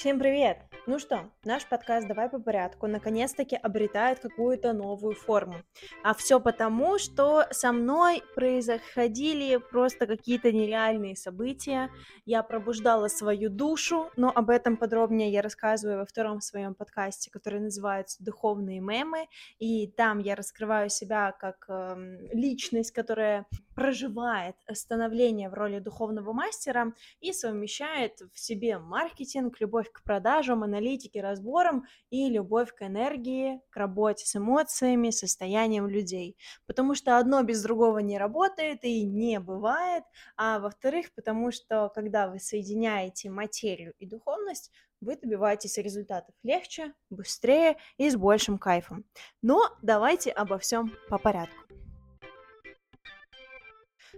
Всем привет! Ну что, наш подкаст «Давай по порядку» наконец-таки обретает какую-то новую форму. А все потому, что со мной происходили просто какие-то нереальные события. Я пробуждала свою душу, но об этом подробнее я рассказываю во втором своем подкасте, который называется «Духовные мемы». И там я раскрываю себя как э, личность, которая проживает становление в роли духовного мастера и совмещает в себе маркетинг, любовь к продажам, аналитике, разборам и любовь к энергии, к работе с эмоциями, состоянием людей. Потому что одно без другого не работает и не бывает, а во-вторых, потому что когда вы соединяете материю и духовность, вы добиваетесь результатов легче, быстрее и с большим кайфом. Но давайте обо всем по порядку.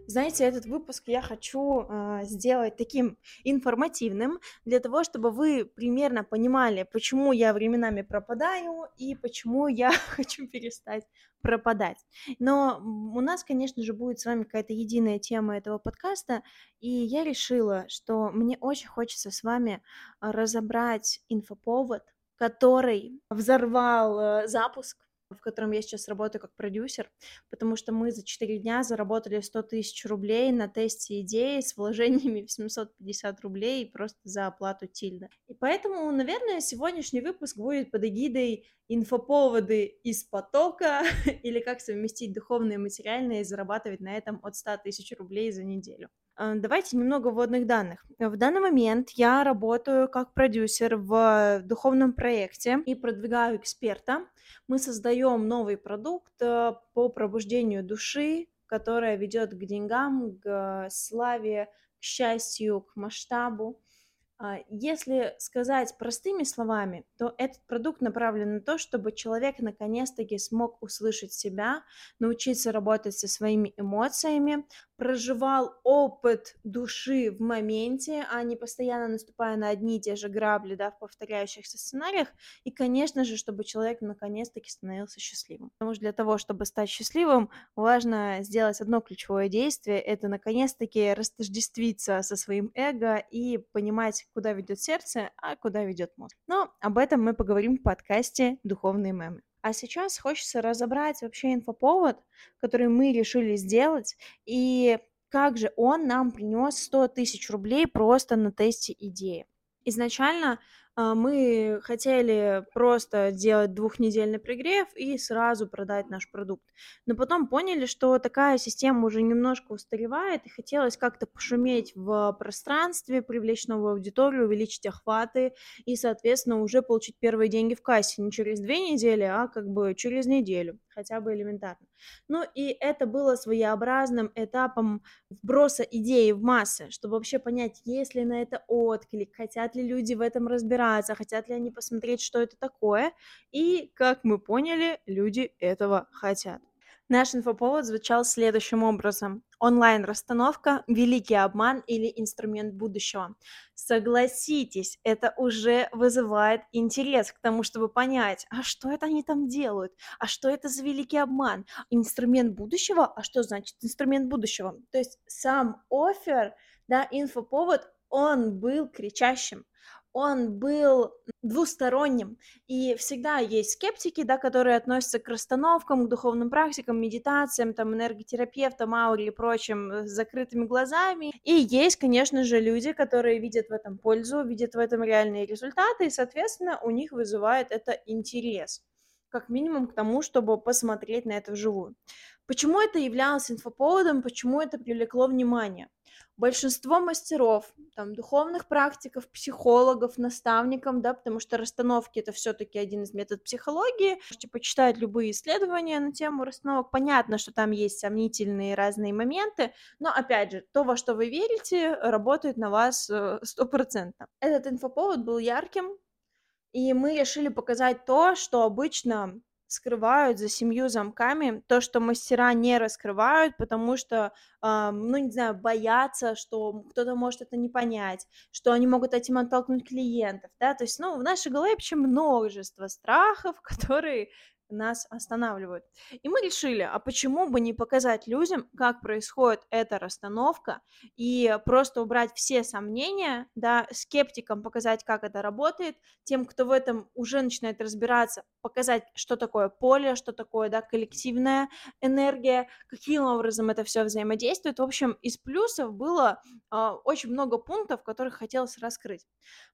Знаете, этот выпуск я хочу э, сделать таким информативным, для того, чтобы вы примерно понимали, почему я временами пропадаю и почему я хочу перестать пропадать. Но у нас, конечно же, будет с вами какая-то единая тема этого подкаста, и я решила, что мне очень хочется с вами разобрать инфоповод, который взорвал э, запуск в котором я сейчас работаю как продюсер, потому что мы за 4 дня заработали 100 тысяч рублей на тесте идеи с вложениями в 750 рублей просто за оплату тильда. И поэтому, наверное, сегодняшний выпуск будет под эгидой инфоповоды из потока или как совместить духовное и материальное и зарабатывать на этом от 100 тысяч рублей за неделю. А, давайте немного вводных данных. В данный момент я работаю как продюсер в духовном проекте и продвигаю эксперта. Мы создаем новый продукт э, по пробуждению души, которая ведет к деньгам, к славе, к счастью, к масштабу. А, если сказать простыми словами, то этот продукт направлен на то, чтобы человек наконец-таки смог услышать себя, научиться работать со своими эмоциями, проживал опыт души в моменте, а не постоянно наступая на одни и те же грабли, да, в повторяющихся сценариях, и, конечно же, чтобы человек наконец-таки становился счастливым. Потому что для того, чтобы стать счастливым, важно сделать одно ключевое действие, это наконец-таки растождествиться со своим эго и понимать, куда ведет сердце, а куда ведет мозг. Но об этом мы поговорим в подкасте «Духовные мемы». А сейчас хочется разобрать вообще инфоповод, который мы решили сделать, и как же он нам принес 100 тысяч рублей просто на тесте идеи. Изначально а, мы хотели просто делать двухнедельный пригрев и сразу продать наш продукт. Но потом поняли, что такая система уже немножко устаревает, и хотелось как-то пошуметь в пространстве, привлечь новую аудиторию, увеличить охваты и, соответственно, уже получить первые деньги в кассе не через две недели, а как бы через неделю хотя бы элементарно. Ну и это было своеобразным этапом вброса идеи в массы, чтобы вообще понять, есть ли на это отклик, хотят ли люди в этом разбираться, хотят ли они посмотреть, что это такое. И, как мы поняли, люди этого хотят. Наш инфоповод звучал следующим образом. Онлайн-расстановка, великий обман или инструмент будущего. Согласитесь, это уже вызывает интерес к тому, чтобы понять, а что это они там делают, а что это за великий обман, инструмент будущего, а что значит инструмент будущего? То есть сам офер, да, инфоповод, он был кричащим, он был двусторонним. И всегда есть скептики, да, которые относятся к расстановкам, к духовным практикам, медитациям, там, энерготерапевтам, ауре и прочим э, с закрытыми глазами. И есть, конечно же, люди, которые видят в этом пользу, видят в этом реальные результаты, и, соответственно, у них вызывает это интерес как минимум к тому, чтобы посмотреть на это вживую. Почему это являлось инфоповодом, почему это привлекло внимание? большинство мастеров, там, духовных практиков, психологов, наставников, да, потому что расстановки это все-таки один из методов психологии. Можете почитать любые исследования на тему расстановок. Понятно, что там есть сомнительные разные моменты, но, опять же, то, во что вы верите, работает на вас э, стопроцентно. Этот инфоповод был ярким, и мы решили показать то, что обычно скрывают за семью замками, то, что мастера не раскрывают, потому что, э, ну, не знаю, боятся, что кто-то может это не понять, что они могут этим оттолкнуть клиентов, да, то есть, ну, в нашей голове вообще множество страхов, которые нас останавливают. И мы решили, а почему бы не показать людям, как происходит эта расстановка, и просто убрать все сомнения, да, скептикам показать, как это работает, тем, кто в этом уже начинает разбираться, показать, что такое поле, что такое, да, коллективная энергия, каким образом это все взаимодействует. В общем, из плюсов было э, очень много пунктов, которых хотелось раскрыть.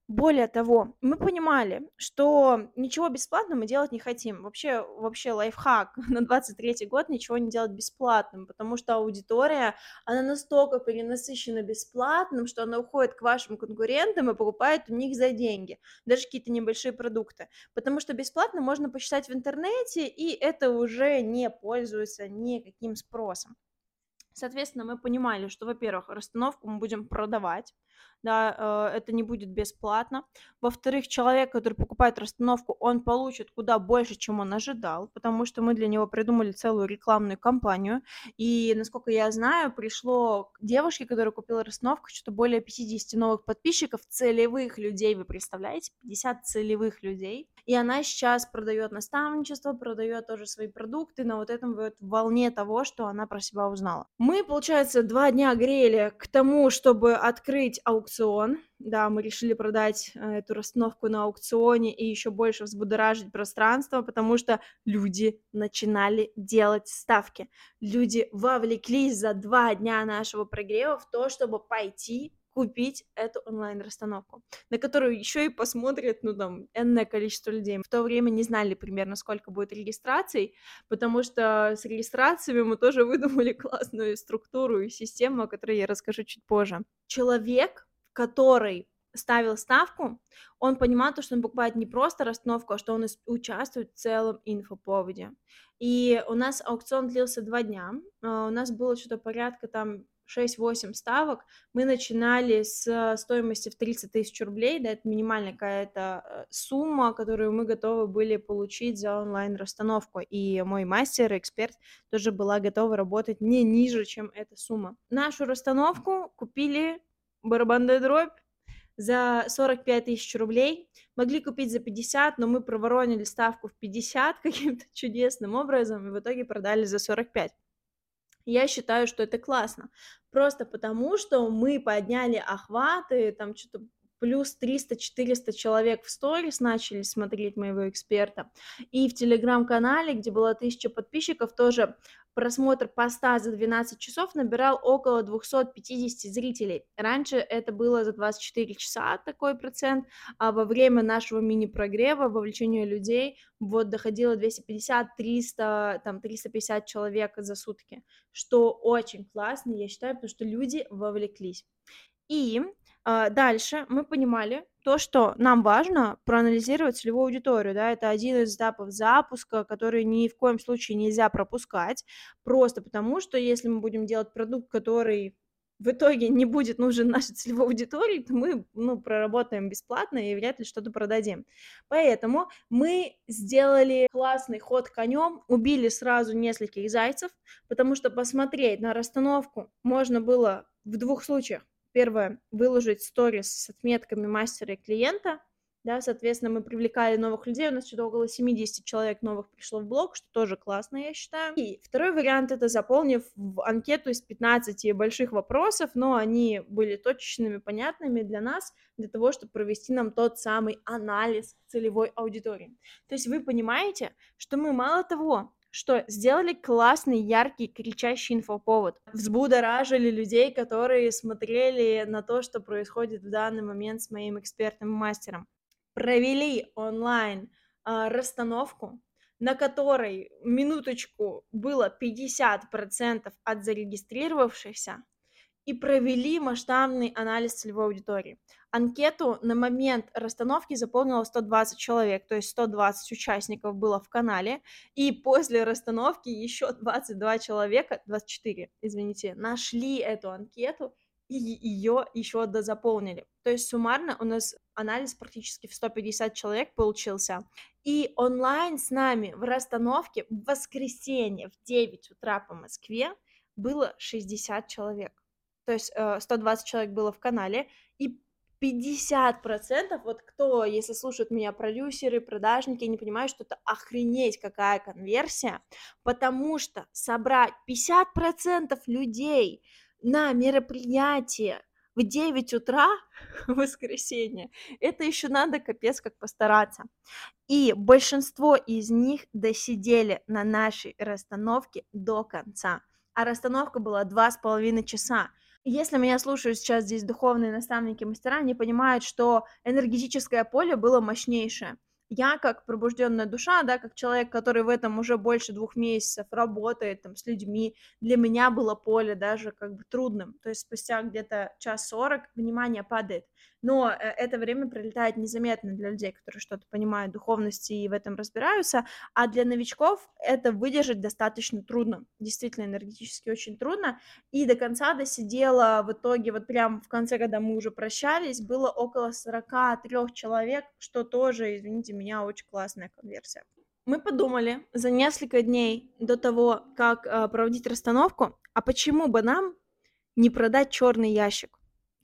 Более того, мы понимали, что ничего бесплатно мы делать не хотим. Вообще, вообще лайфхак на 23 год ничего не делать бесплатным, потому что аудитория, она настолько перенасыщена бесплатным, что она уходит к вашим конкурентам и покупает у них за деньги, даже какие-то небольшие продукты. Потому что бесплатно можно посчитать в интернете, и это уже не пользуется никаким спросом. Соответственно, мы понимали, что, во-первых, расстановку мы будем продавать, да, э, это не будет бесплатно. Во-вторых, человек, который покупает расстановку, он получит куда больше, чем он ожидал, потому что мы для него придумали целую рекламную кампанию. И, насколько я знаю, пришло девушке, которая купила расстановку, что-то более 50 новых подписчиков, целевых людей, вы представляете? 50 целевых людей. И она сейчас продает наставничество, продает тоже свои продукты на вот этом вот волне того, что она про себя узнала. Мы, получается, два дня грели к тому, чтобы открыть аукцион. Да, мы решили продать э, эту расстановку на аукционе и еще больше взбудоражить пространство, потому что люди начинали делать ставки. Люди вовлеклись за два дня нашего прогрева в то, чтобы пойти купить эту онлайн-расстановку, на которую еще и посмотрят, ну, там, энное количество людей. В то время не знали примерно, сколько будет регистраций, потому что с регистрациями мы тоже выдумали классную структуру и систему, о которой я расскажу чуть позже. Человек, который ставил ставку, он понимал то, что он покупает не просто расстановку, а что он участвует в целом инфоповоде. И у нас аукцион длился два дня, а, у нас было что-то порядка там 6-8 ставок, мы начинали с стоимости в 30 тысяч рублей, да, это минимальная какая-то э, сумма, которую мы готовы были получить за онлайн-расстановку, и мой мастер, эксперт, тоже была готова работать не ниже, чем эта сумма. Нашу расстановку купили барабанная дробь за 45 тысяч рублей, могли купить за 50, но мы проворонили ставку в 50 каким-то чудесным образом, и в итоге продали за 45. Я считаю, что это классно. Просто потому, что мы подняли охваты, там что-то плюс 300-400 человек в сторис начали смотреть моего эксперта. И в телеграм-канале, где было 1000 подписчиков, тоже просмотр поста за 12 часов набирал около 250 зрителей. Раньше это было за 24 часа такой процент, а во время нашего мини-прогрева, вовлечения людей, вот доходило 250-300, там 350 человек за сутки, что очень классно, я считаю, потому что люди вовлеклись. И дальше мы понимали то, что нам важно проанализировать целевую аудиторию, да, это один из этапов запуска, который ни в коем случае нельзя пропускать, просто потому что если мы будем делать продукт, который в итоге не будет нужен нашей целевой аудитории, то мы ну, проработаем бесплатно и вряд ли что-то продадим. Поэтому мы сделали классный ход конем, убили сразу нескольких зайцев, потому что посмотреть на расстановку можно было в двух случаях первое, выложить сторис с отметками мастера и клиента, да, соответственно, мы привлекали новых людей, у нас что-то около 70 человек новых пришло в блог, что тоже классно, я считаю. И второй вариант — это заполнив анкету из 15 больших вопросов, но они были точечными, понятными для нас, для того, чтобы провести нам тот самый анализ целевой аудитории. То есть вы понимаете, что мы мало того, что сделали классный, яркий, кричащий инфоповод. Взбудоражили людей, которые смотрели на то, что происходит в данный момент с моим экспертным мастером. Провели онлайн э, расстановку, на которой, минуточку, было 50% от зарегистрировавшихся, и провели масштабный анализ целевой аудитории. Анкету на момент расстановки заполнило 120 человек, то есть 120 участников было в канале, и после расстановки еще 22 человека, 24, извините, нашли эту анкету и ее еще дозаполнили. То есть суммарно у нас анализ практически в 150 человек получился. И онлайн с нами в расстановке в воскресенье в 9 утра по Москве было 60 человек то есть 120 э, человек было в канале, и 50%, вот кто, если слушают меня продюсеры, продажники, не понимают, что это охренеть какая конверсия, потому что собрать 50% людей на мероприятие в 9 утра в воскресенье, это еще надо капец как постараться. И большинство из них досидели на нашей расстановке до конца. А расстановка была два с половиной часа. Если меня слушают сейчас здесь духовные наставники мастера, они понимают, что энергетическое поле было мощнейшее я как пробужденная душа, да, как человек, который в этом уже больше двух месяцев работает там с людьми, для меня было поле даже как бы трудным. То есть спустя где-то час сорок внимание падает. Но э, это время пролетает незаметно для людей, которые что-то понимают в духовности и в этом разбираются, а для новичков это выдержать достаточно трудно, действительно энергетически очень трудно, и до конца досидела в итоге, вот прям в конце, когда мы уже прощались, было около 43 человек, что тоже, извините меня, очень классная конверсия. Мы подумали за несколько дней до того, как э, проводить расстановку, а почему бы нам не продать черный ящик?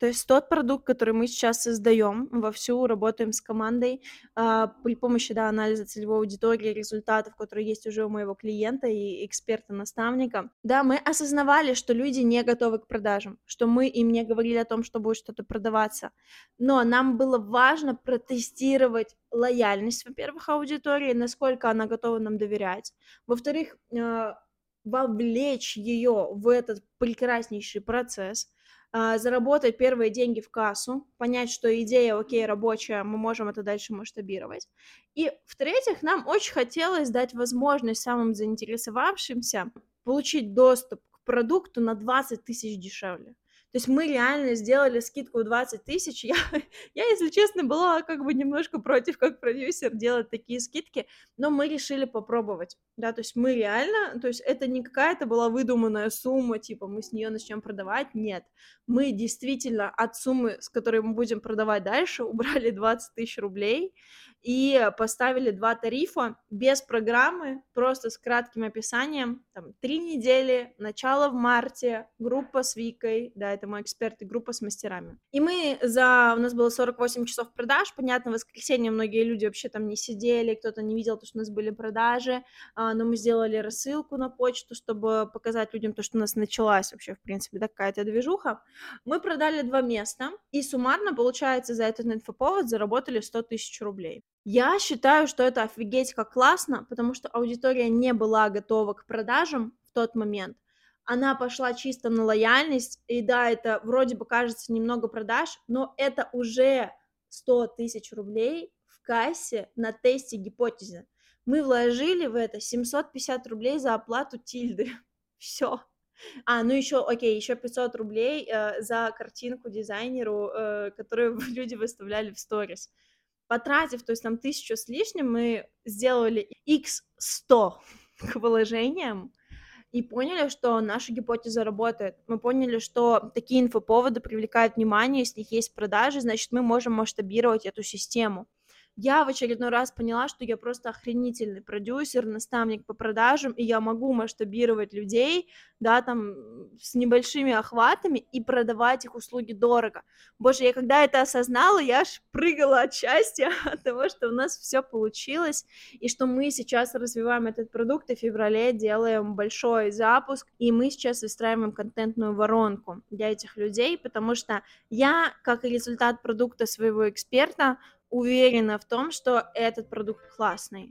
То есть тот продукт, который мы сейчас создаем, вовсю работаем с командой а, при помощи да, анализа целевой аудитории, результатов, которые есть уже у моего клиента и эксперта-наставника. Да, мы осознавали, что люди не готовы к продажам, что мы им не говорили о том, что будет что-то продаваться. Но нам было важно протестировать лояльность, во-первых, аудитории, насколько она готова нам доверять. Во-вторых, а, вовлечь ее в этот прекраснейший процесс, заработать первые деньги в кассу, понять, что идея, окей, рабочая, мы можем это дальше масштабировать. И, в-третьих, нам очень хотелось дать возможность самым заинтересовавшимся получить доступ к продукту на 20 тысяч дешевле. То есть мы реально сделали скидку в 20 тысяч. Я, я, если честно, была как бы немножко против, как продюсер, делать такие скидки, но мы решили попробовать, да, то есть мы реально, то есть это не какая-то была выдуманная сумма, типа мы с нее начнем продавать, нет, мы действительно от суммы, с которой мы будем продавать дальше, убрали 20 тысяч рублей, и поставили два тарифа без программы, просто с кратким описанием, там, три недели, начало в марте, группа с Викой, да, это мой эксперт и группа с мастерами. И мы за, у нас было 48 часов продаж, понятно, в воскресенье многие люди вообще там не сидели, кто-то не видел, то, что у нас были продажи, а, но мы сделали рассылку на почту, чтобы показать людям то, что у нас началась вообще, в принципе, да, какая-то движуха. Мы продали два места, и суммарно, получается, за этот инфоповод заработали 100 тысяч рублей. Я считаю, что это офигеть как классно, потому что аудитория не была готова к продажам в тот момент. Она пошла чисто на лояльность, и да, это вроде бы кажется немного продаж, но это уже 100 тысяч рублей в кассе на тесте гипотезы. Мы вложили в это 750 рублей за оплату тильды. Все. А, ну еще, окей, еще 500 рублей э, за картинку дизайнеру, э, которую люди выставляли в сторис потратив, то есть там тысячу с лишним, мы сделали x100 к вложениям, и поняли, что наша гипотеза работает. Мы поняли, что такие инфоповоды привлекают внимание, если есть продажи, значит, мы можем масштабировать эту систему я в очередной раз поняла, что я просто охренительный продюсер, наставник по продажам, и я могу масштабировать людей, да, там, с небольшими охватами и продавать их услуги дорого. Боже, я когда это осознала, я аж прыгала от счастья от того, что у нас все получилось, и что мы сейчас развиваем этот продукт, и в феврале делаем большой запуск, и мы сейчас выстраиваем контентную воронку для этих людей, потому что я, как результат продукта своего эксперта, уверена в том, что этот продукт классный.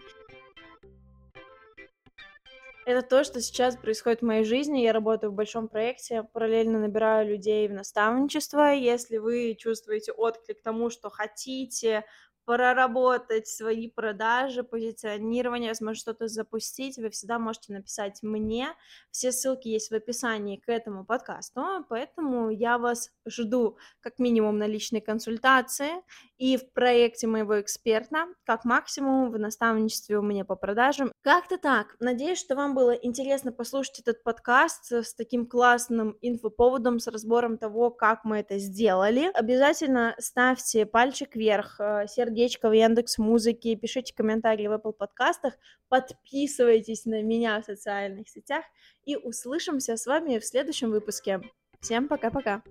Это то, что сейчас происходит в моей жизни. Я работаю в большом проекте, параллельно набираю людей в наставничество. Если вы чувствуете отклик тому, что хотите проработать свои продажи, позиционирование, возможно, что-то запустить, вы всегда можете написать мне. Все ссылки есть в описании к этому подкасту, поэтому я вас жду как минимум на личной консультации и в проекте моего эксперта, как максимум в наставничестве у меня по продажам. Как-то так. Надеюсь, что вам было интересно послушать этот подкаст с таким классным инфоповодом, с разбором того, как мы это сделали. Обязательно ставьте пальчик вверх, э, сердце сердечко в Яндекс Музыке, пишите комментарии в Apple подкастах, подписывайтесь на меня в социальных сетях и услышимся с вами в следующем выпуске. Всем пока-пока!